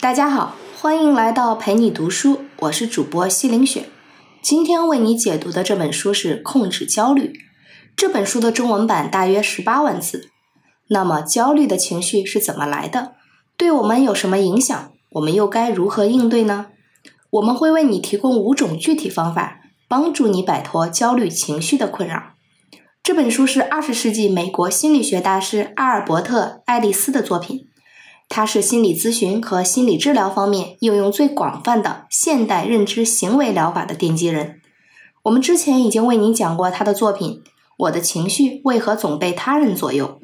大家好，欢迎来到陪你读书，我是主播西林雪。今天为你解读的这本书是《控制焦虑》。这本书的中文版大约十八万字。那么，焦虑的情绪是怎么来的？对我们有什么影响？我们又该如何应对呢？我们会为你提供五种具体方法，帮助你摆脱焦虑情绪的困扰。这本书是二十世纪美国心理学大师阿尔伯特·爱丽丝的作品。他是心理咨询和心理治疗方面应用最广泛的现代认知行为疗法的奠基人。我们之前已经为您讲过他的作品《我的情绪为何总被他人左右》。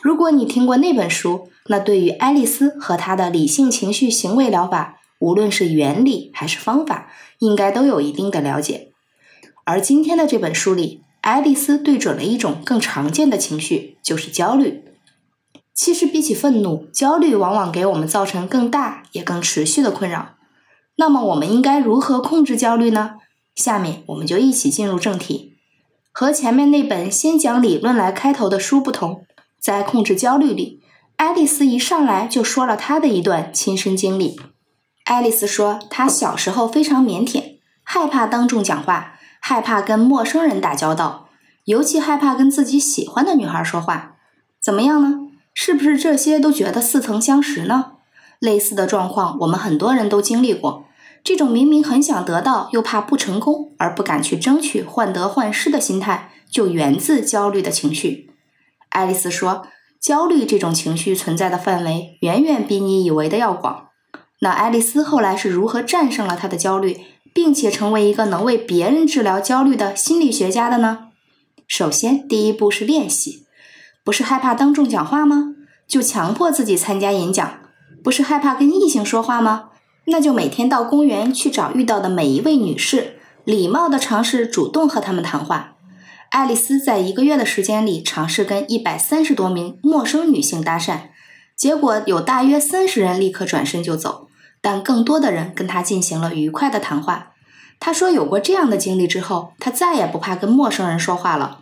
如果你听过那本书，那对于爱丽丝和她的理性情绪行为疗法，无论是原理还是方法，应该都有一定的了解。而今天的这本书里，爱丽丝对准了一种更常见的情绪，就是焦虑。其实，比起愤怒，焦虑往往给我们造成更大也更持续的困扰。那么，我们应该如何控制焦虑呢？下面我们就一起进入正题。和前面那本先讲理论来开头的书不同，在控制焦虑里，爱丽丝一上来就说了她的一段亲身经历。爱丽丝说，她小时候非常腼腆，害怕当众讲话，害怕跟陌生人打交道，尤其害怕跟自己喜欢的女孩说话。怎么样呢？是不是这些都觉得似曾相识呢？类似的状况，我们很多人都经历过。这种明明很想得到，又怕不成功而不敢去争取、患得患失的心态，就源自焦虑的情绪。爱丽丝说，焦虑这种情绪存在的范围远远比你以为的要广。那爱丽丝后来是如何战胜了她的焦虑，并且成为一个能为别人治疗焦虑的心理学家的呢？首先，第一步是练习。不是害怕当众讲话吗？就强迫自己参加演讲。不是害怕跟异性说话吗？那就每天到公园去找遇到的每一位女士，礼貌的尝试主动和她们谈话。爱丽丝在一个月的时间里尝试跟一百三十多名陌生女性搭讪，结果有大约三十人立刻转身就走，但更多的人跟她进行了愉快的谈话。她说，有过这样的经历之后，她再也不怕跟陌生人说话了。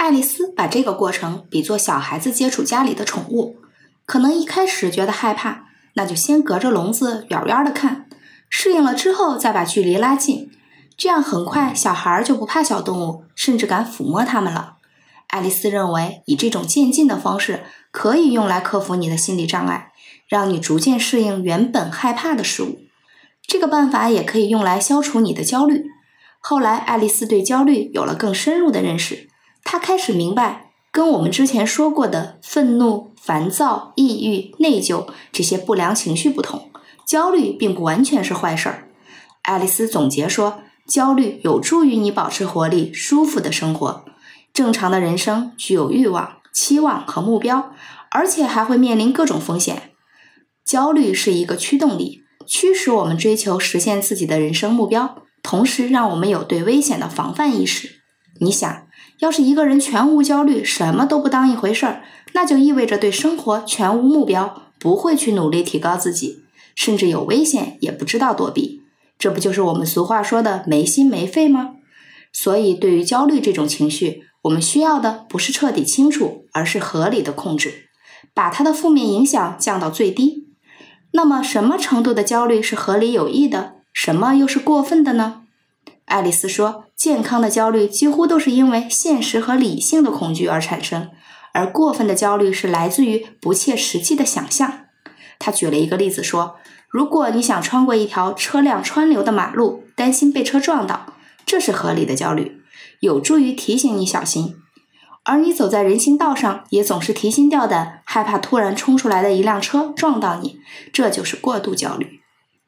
爱丽丝把这个过程比作小孩子接触家里的宠物，可能一开始觉得害怕，那就先隔着笼子远远的看，适应了之后再把距离拉近，这样很快小孩就不怕小动物，甚至敢抚摸它们了。爱丽丝认为，以这种渐进的方式可以用来克服你的心理障碍，让你逐渐适应原本害怕的事物。这个办法也可以用来消除你的焦虑。后来，爱丽丝对焦虑有了更深入的认识。他开始明白，跟我们之前说过的愤怒、烦躁、抑郁、内疚这些不良情绪不同，焦虑并不完全是坏事儿。爱丽丝总结说，焦虑有助于你保持活力、舒服的生活。正常的人生具有欲望、期望和目标，而且还会面临各种风险。焦虑是一个驱动力，驱使我们追求实现自己的人生目标，同时让我们有对危险的防范意识。你想？要是一个人全无焦虑，什么都不当一回事儿，那就意味着对生活全无目标，不会去努力提高自己，甚至有危险也不知道躲避。这不就是我们俗话说的没心没肺吗？所以，对于焦虑这种情绪，我们需要的不是彻底清楚，而是合理的控制，把它的负面影响降到最低。那么，什么程度的焦虑是合理有益的？什么又是过分的呢？爱丽丝说：“健康的焦虑几乎都是因为现实和理性的恐惧而产生，而过分的焦虑是来自于不切实际的想象。”他举了一个例子说：“如果你想穿过一条车辆川流的马路，担心被车撞到，这是合理的焦虑，有助于提醒你小心；而你走在人行道上，也总是提心吊胆，害怕突然冲出来的一辆车撞到你，这就是过度焦虑。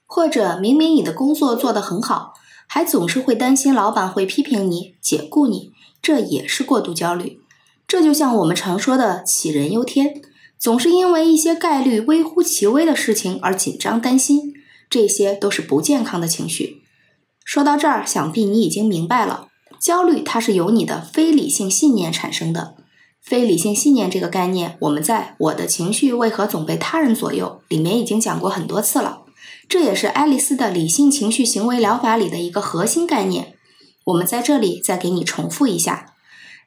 或者明明你的工作做得很好。”还总是会担心老板会批评你、解雇你，这也是过度焦虑。这就像我们常说的“杞人忧天”，总是因为一些概率微乎其微的事情而紧张担心，这些都是不健康的情绪。说到这儿，想必你已经明白了，焦虑它是由你的非理性信念产生的。非理性信念这个概念，我们在《我的情绪为何总被他人左右》里面已经讲过很多次了。这也是爱丽丝的理性情绪行为疗法里的一个核心概念。我们在这里再给你重复一下：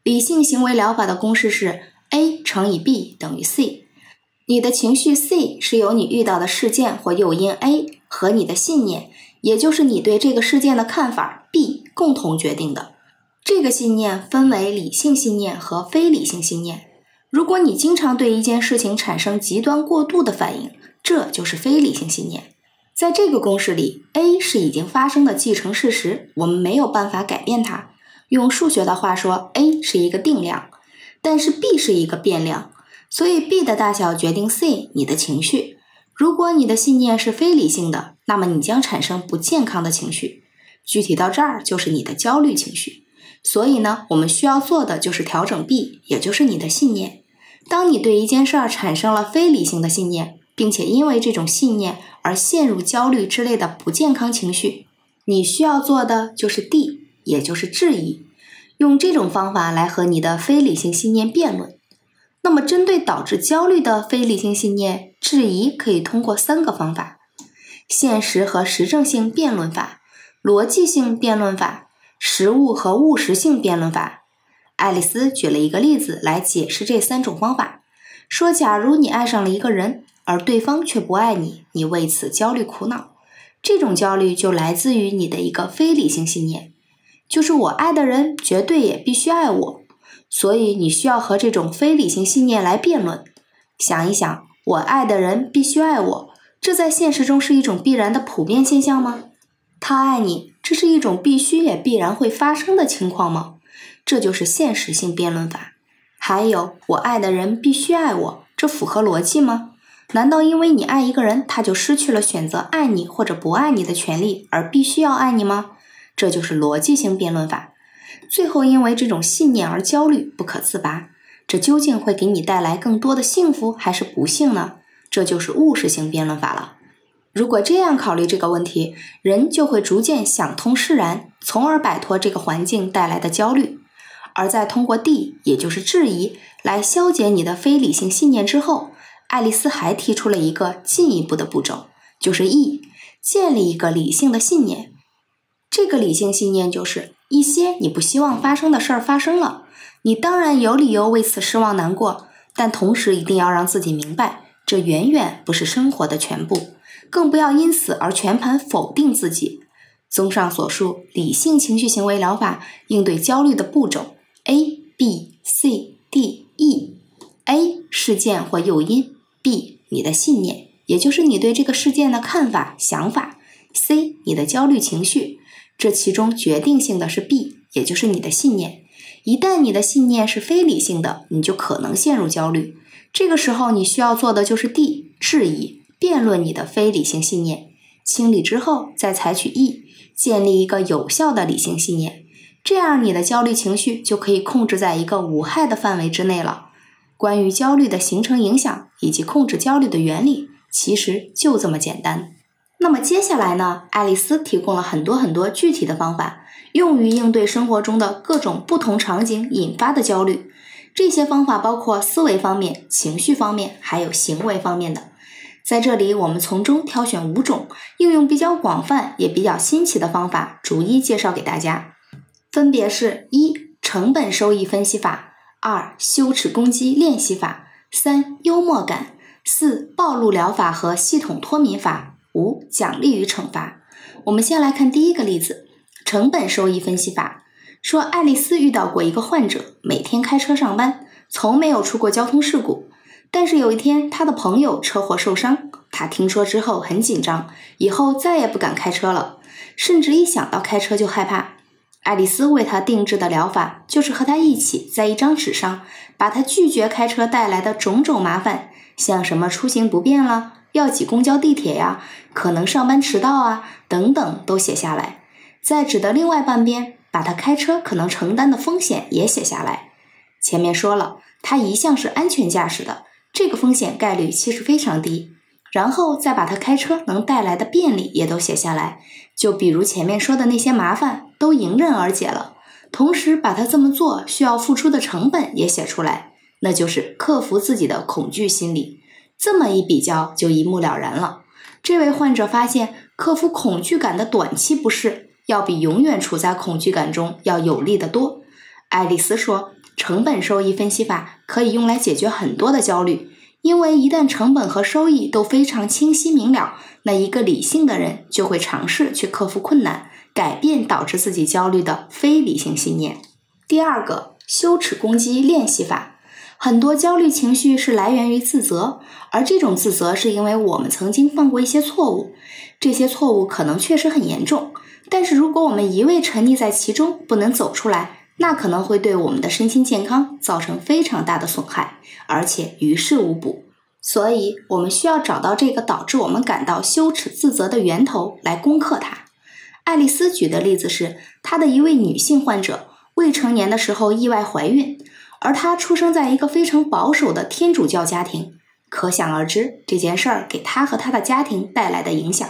理性行为疗法的公式是 A 乘以 B 等于 C。你的情绪 C 是由你遇到的事件或诱因 A 和你的信念，也就是你对这个事件的看法 B 共同决定的。这个信念分为理性信念和非理性信念。如果你经常对一件事情产生极端过度的反应，这就是非理性信念。在这个公式里，A 是已经发生的既成事实，我们没有办法改变它。用数学的话说，A 是一个定量，但是 B 是一个变量。所以，B 的大小决定 C 你的情绪。如果你的信念是非理性的，那么你将产生不健康的情绪。具体到这儿，就是你的焦虑情绪。所以呢，我们需要做的就是调整 B，也就是你的信念。当你对一件事儿产生了非理性的信念，并且因为这种信念而陷入焦虑之类的不健康情绪，你需要做的就是 D，也就是质疑。用这种方法来和你的非理性信念辩论。那么，针对导致焦虑的非理性信念，质疑可以通过三个方法：现实和实证性辩论法、逻辑性辩论法、实物和务实性辩论法。爱丽丝举了一个例子来解释这三种方法，说：假如你爱上了一个人，而对方却不爱你，你为此焦虑苦恼，这种焦虑就来自于你的一个非理性信念，就是我爱的人绝对也必须爱我。所以你需要和这种非理性信念来辩论。想一想，我爱的人必须爱我，这在现实中是一种必然的普遍现象吗？他爱你，这是一种必须也必然会发生的情况吗？这就是现实性辩论法。还有，我爱的人必须爱我，这符合逻辑吗？难道因为你爱一个人，他就失去了选择爱你或者不爱你的权利，而必须要爱你吗？这就是逻辑性辩论法。最后，因为这种信念而焦虑不可自拔，这究竟会给你带来更多的幸福还是不幸呢？这就是务实性辩论法了。如果这样考虑这个问题，人就会逐渐想通释然，从而摆脱这个环境带来的焦虑。而在通过 D，也就是质疑，来消解你的非理性信念之后，爱丽丝还提出了一个进一步的步骤，就是 E，建立一个理性的信念。这个理性信念就是。一些你不希望发生的事儿发生了，你当然有理由为此失望难过，但同时一定要让自己明白，这远远不是生活的全部，更不要因此而全盘否定自己。综上所述，理性情绪行为疗法应对焦虑的步骤：A、B、C、D、E。A 事件或诱因，B 你的信念，也就是你对这个事件的看法、想法；C 你的焦虑情绪。这其中决定性的是 B，也就是你的信念。一旦你的信念是非理性的，你就可能陷入焦虑。这个时候，你需要做的就是 D，质疑、辩论你的非理性信念。清理之后，再采取 E，建立一个有效的理性信念。这样，你的焦虑情绪就可以控制在一个无害的范围之内了。关于焦虑的形成、影响以及控制焦虑的原理，其实就这么简单。那么接下来呢？爱丽丝提供了很多很多具体的方法，用于应对生活中的各种不同场景引发的焦虑。这些方法包括思维方面、情绪方面，还有行为方面的。在这里，我们从中挑选五种应用比较广泛也比较新奇的方法，逐一介绍给大家。分别是：一、成本收益分析法；二、羞耻攻击练习法；三、幽默感；四、暴露疗法和系统脱敏法。五奖励与惩罚。我们先来看第一个例子：成本收益分析法。说爱丽丝遇到过一个患者，每天开车上班，从没有出过交通事故。但是有一天，他的朋友车祸受伤，他听说之后很紧张，以后再也不敢开车了，甚至一想到开车就害怕。爱丽丝为他定制的疗法，就是和他一起在一张纸上，把他拒绝开车带来的种种麻烦，像什么出行不便了。要挤公交、地铁呀，可能上班迟到啊，等等都写下来。在纸的另外半边，把他开车可能承担的风险也写下来。前面说了，他一向是安全驾驶的，这个风险概率其实非常低。然后再把他开车能带来的便利也都写下来，就比如前面说的那些麻烦都迎刃而解了。同时把他这么做需要付出的成本也写出来，那就是克服自己的恐惧心理。这么一比较，就一目了然了。这位患者发现，克服恐惧感的短期不适，要比永远处在恐惧感中要有利得多。爱丽丝说：“成本收益分析法可以用来解决很多的焦虑，因为一旦成本和收益都非常清晰明了，那一个理性的人就会尝试去克服困难，改变导致自己焦虑的非理性信念。第二个，羞耻攻击练习法，很多焦虑情绪是来源于自责，而这种自责是因为我们曾经犯过一些错误，这些错误可能确实很严重，但是如果我们一味沉溺在其中不能走出来，那可能会对我们的身心健康造成非常大的损害，而且于事无补。所以，我们需要找到这个导致我们感到羞耻自责的源头来攻克它。爱丽丝举的例子是，她的一位女性患者。未成年的时候意外怀孕，而她出生在一个非常保守的天主教家庭，可想而知这件事儿给她和她的家庭带来的影响。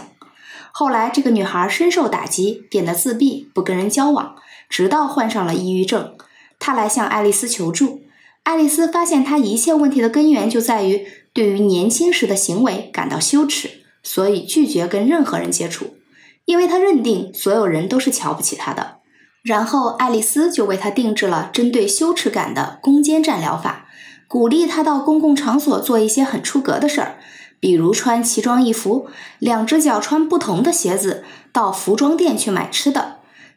后来，这个女孩深受打击，变得自闭，不跟人交往，直到患上了抑郁症。他来向爱丽丝求助，爱丽丝发现她一切问题的根源就在于对于年轻时的行为感到羞耻，所以拒绝跟任何人接触，因为她认定所有人都是瞧不起她的。然后，爱丽丝就为他定制了针对羞耻感的攻坚战疗法，鼓励他到公共场所做一些很出格的事儿，比如穿奇装异服，两只脚穿不同的鞋子，到服装店去买吃的，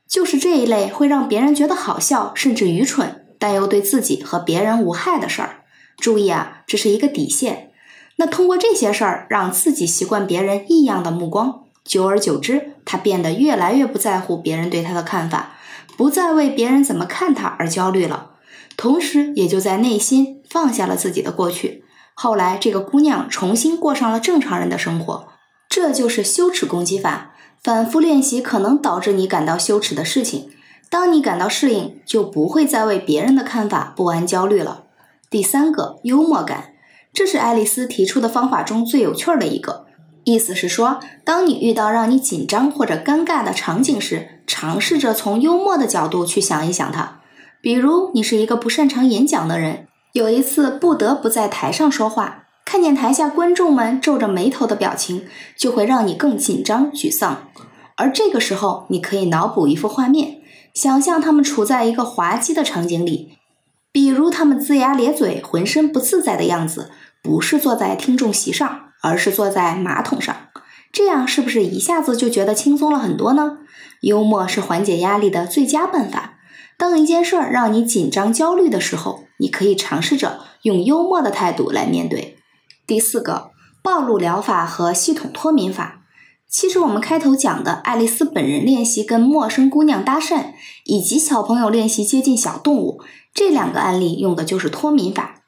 就是这一类会让别人觉得好笑甚至愚蠢，但又对自己和别人无害的事儿。注意啊，这是一个底线。那通过这些事儿，让自己习惯别人异样的目光，久而久之，他变得越来越不在乎别人对他的看法。不再为别人怎么看他而焦虑了，同时也就在内心放下了自己的过去。后来，这个姑娘重新过上了正常人的生活。这就是羞耻攻击法。反复练习可能导致你感到羞耻的事情，当你感到适应，就不会再为别人的看法不安焦虑了。第三个，幽默感，这是爱丽丝提出的方法中最有趣的一个。意思是说，当你遇到让你紧张或者尴尬的场景时，尝试着从幽默的角度去想一想它。比如，你是一个不擅长演讲的人，有一次不得不在台上说话，看见台下观众们皱着眉头的表情，就会让你更紧张、沮丧。而这个时候，你可以脑补一幅画面，想象他们处在一个滑稽的场景里，比如他们龇牙咧嘴、浑身不自在的样子，不是坐在听众席上。而是坐在马桶上，这样是不是一下子就觉得轻松了很多呢？幽默是缓解压力的最佳办法。当一件事儿让你紧张、焦虑的时候，你可以尝试着用幽默的态度来面对。第四个，暴露疗法和系统脱敏法。其实我们开头讲的爱丽丝本人练习跟陌生姑娘搭讪，以及小朋友练习接近小动物，这两个案例用的就是脱敏法。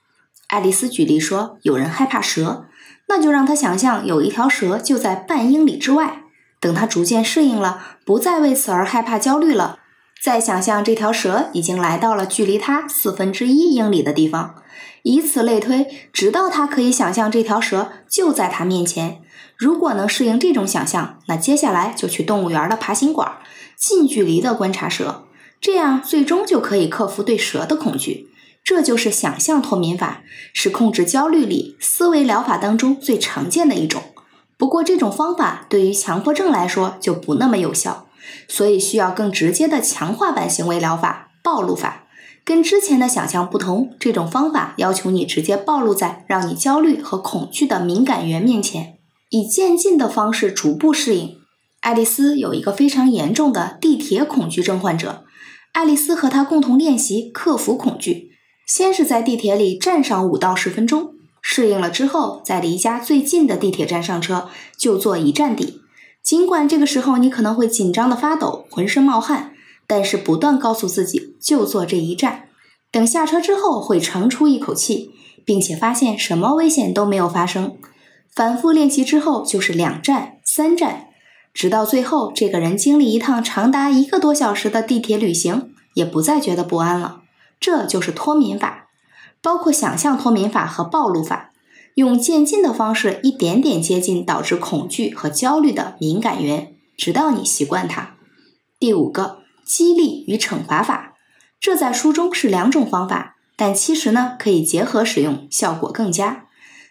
爱丽丝举例说，有人害怕蛇。那就让他想象有一条蛇就在半英里之外。等他逐渐适应了，不再为此而害怕焦虑了，再想象这条蛇已经来到了距离它四分之一英里的地方，以此类推，直到他可以想象这条蛇就在他面前。如果能适应这种想象，那接下来就去动物园的爬行馆，近距离的观察蛇，这样最终就可以克服对蛇的恐惧。这就是想象脱敏法，是控制焦虑里思维疗法当中最常见的一种。不过，这种方法对于强迫症来说就不那么有效，所以需要更直接的强化版行为疗法——暴露法。跟之前的想象不同，这种方法要求你直接暴露在让你焦虑和恐惧的敏感源面前，以渐进的方式逐步适应。爱丽丝有一个非常严重的地铁恐惧症患者，爱丽丝和他共同练习克服恐惧。先是在地铁里站上五到十分钟，适应了之后，在离家最近的地铁站上车，就坐一站地。尽管这个时候你可能会紧张的发抖，浑身冒汗，但是不断告诉自己就坐这一站。等下车之后会长出一口气，并且发现什么危险都没有发生。反复练习之后，就是两站、三站，直到最后，这个人经历一趟长达一个多小时的地铁旅行，也不再觉得不安了。这就是脱敏法，包括想象脱敏法和暴露法，用渐进的方式，一点点接近导致恐惧和焦虑的敏感源，直到你习惯它。第五个，激励与惩罚法，这在书中是两种方法，但其实呢可以结合使用，效果更佳。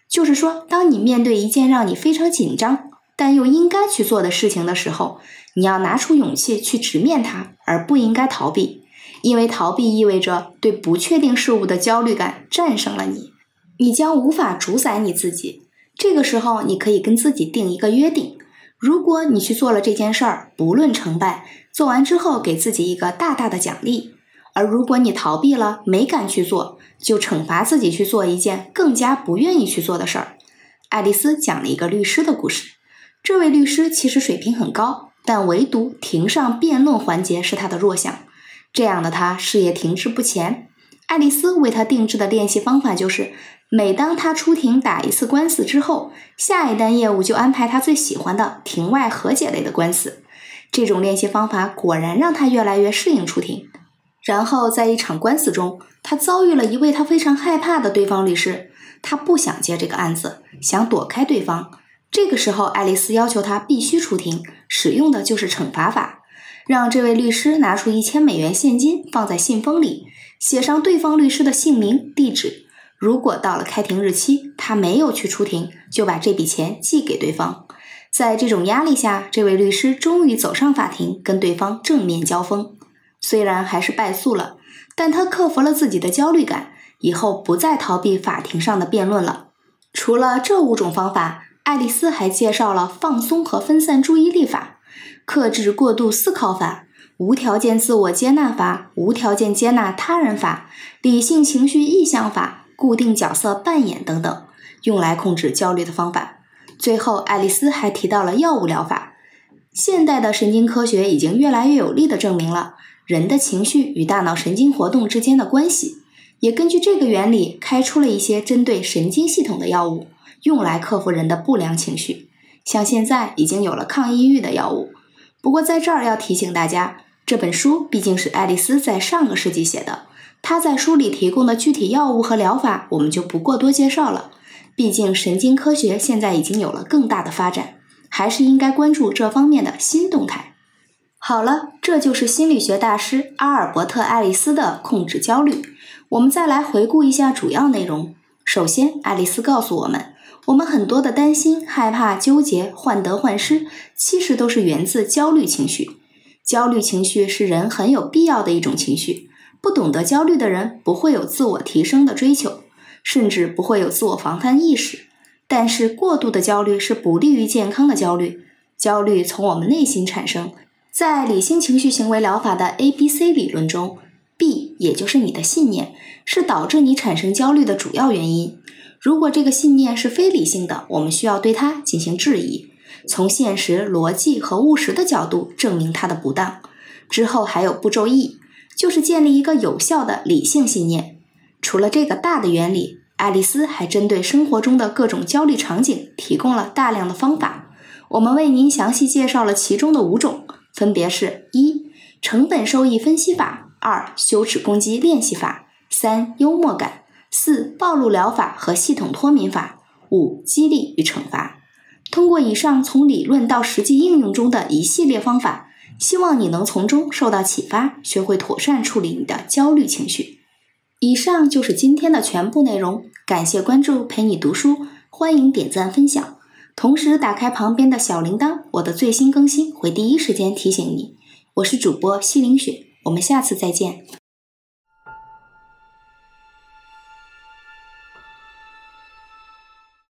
就是说，当你面对一件让你非常紧张但又应该去做的事情的时候，你要拿出勇气去直面它，而不应该逃避。因为逃避意味着对不确定事物的焦虑感战胜了你。你将无法主宰你自己。这个时候，你可以跟自己定一个约定：如果你去做了这件事儿，不论成败，做完之后给自己一个大大的奖励；而如果你逃避了，没敢去做，就惩罚自己去做一件更加不愿意去做的事儿。爱丽丝讲了一个律师的故事。这位律师其实水平很高，但唯独庭上辩论环节是他的弱项。这样的他事业停滞不前。爱丽丝为他定制的练习方法就是，每当他出庭打一次官司之后，下一单业务就安排他最喜欢的庭外和解类的官司。这种练习方法果然让他越来越适应出庭。然后在一场官司中，他遭遇了一位他非常害怕的对方律师。他不想接这个案子，想躲开对方。这个时候，爱丽丝要求他必须出庭，使用的就是惩罚法，让这位律师拿出一千美元现金放在信封里，写上对方律师的姓名、地址。如果到了开庭日期，他没有去出庭，就把这笔钱寄给对方。在这种压力下，这位律师终于走上法庭，跟对方正面交锋。虽然还是败诉了，但他克服了自己的焦虑感。以后不再逃避法庭上的辩论了。除了这五种方法，爱丽丝还介绍了放松和分散注意力法、克制过度思考法、无条件自我接纳法、无条件接纳他人法、理性情绪意向法、固定角色扮演等等，用来控制焦虑的方法。最后，爱丽丝还提到了药物疗法。现代的神经科学已经越来越有力地证明了人的情绪与大脑神经活动之间的关系。也根据这个原理开出了一些针对神经系统的药物，用来克服人的不良情绪。像现在已经有了抗抑郁的药物。不过在这儿要提醒大家，这本书毕竟是爱丽丝在上个世纪写的，他在书里提供的具体药物和疗法我们就不过多介绍了。毕竟神经科学现在已经有了更大的发展，还是应该关注这方面的新动态。好了，这就是心理学大师阿尔伯特·爱丽丝的控制焦虑。我们再来回顾一下主要内容。首先，爱丽丝告诉我们，我们很多的担心、害怕、纠结、患得患失，其实都是源自焦虑情绪。焦虑情绪是人很有必要的一种情绪。不懂得焦虑的人，不会有自我提升的追求，甚至不会有自我防范意识。但是，过度的焦虑是不利于健康的焦虑。焦虑从我们内心产生，在理性情绪行为疗法的 A B C 理论中。B，也就是你的信念，是导致你产生焦虑的主要原因。如果这个信念是非理性的，我们需要对它进行质疑，从现实、逻辑和务实的角度证明它的不当。之后还有步骤 E，就是建立一个有效的理性信念。除了这个大的原理，爱丽丝还针对生活中的各种焦虑场景提供了大量的方法。我们为您详细介绍了其中的五种，分别是：一、成本收益分析法。二、羞耻攻击练习法；三、幽默感；四、暴露疗法和系统脱敏法；五、激励与惩罚。通过以上从理论到实际应用中的一系列方法，希望你能从中受到启发，学会妥善处理你的焦虑情绪。以上就是今天的全部内容，感谢关注，陪你读书，欢迎点赞分享，同时打开旁边的小铃铛，我的最新更新会第一时间提醒你。我是主播西林雪。我们下次再见。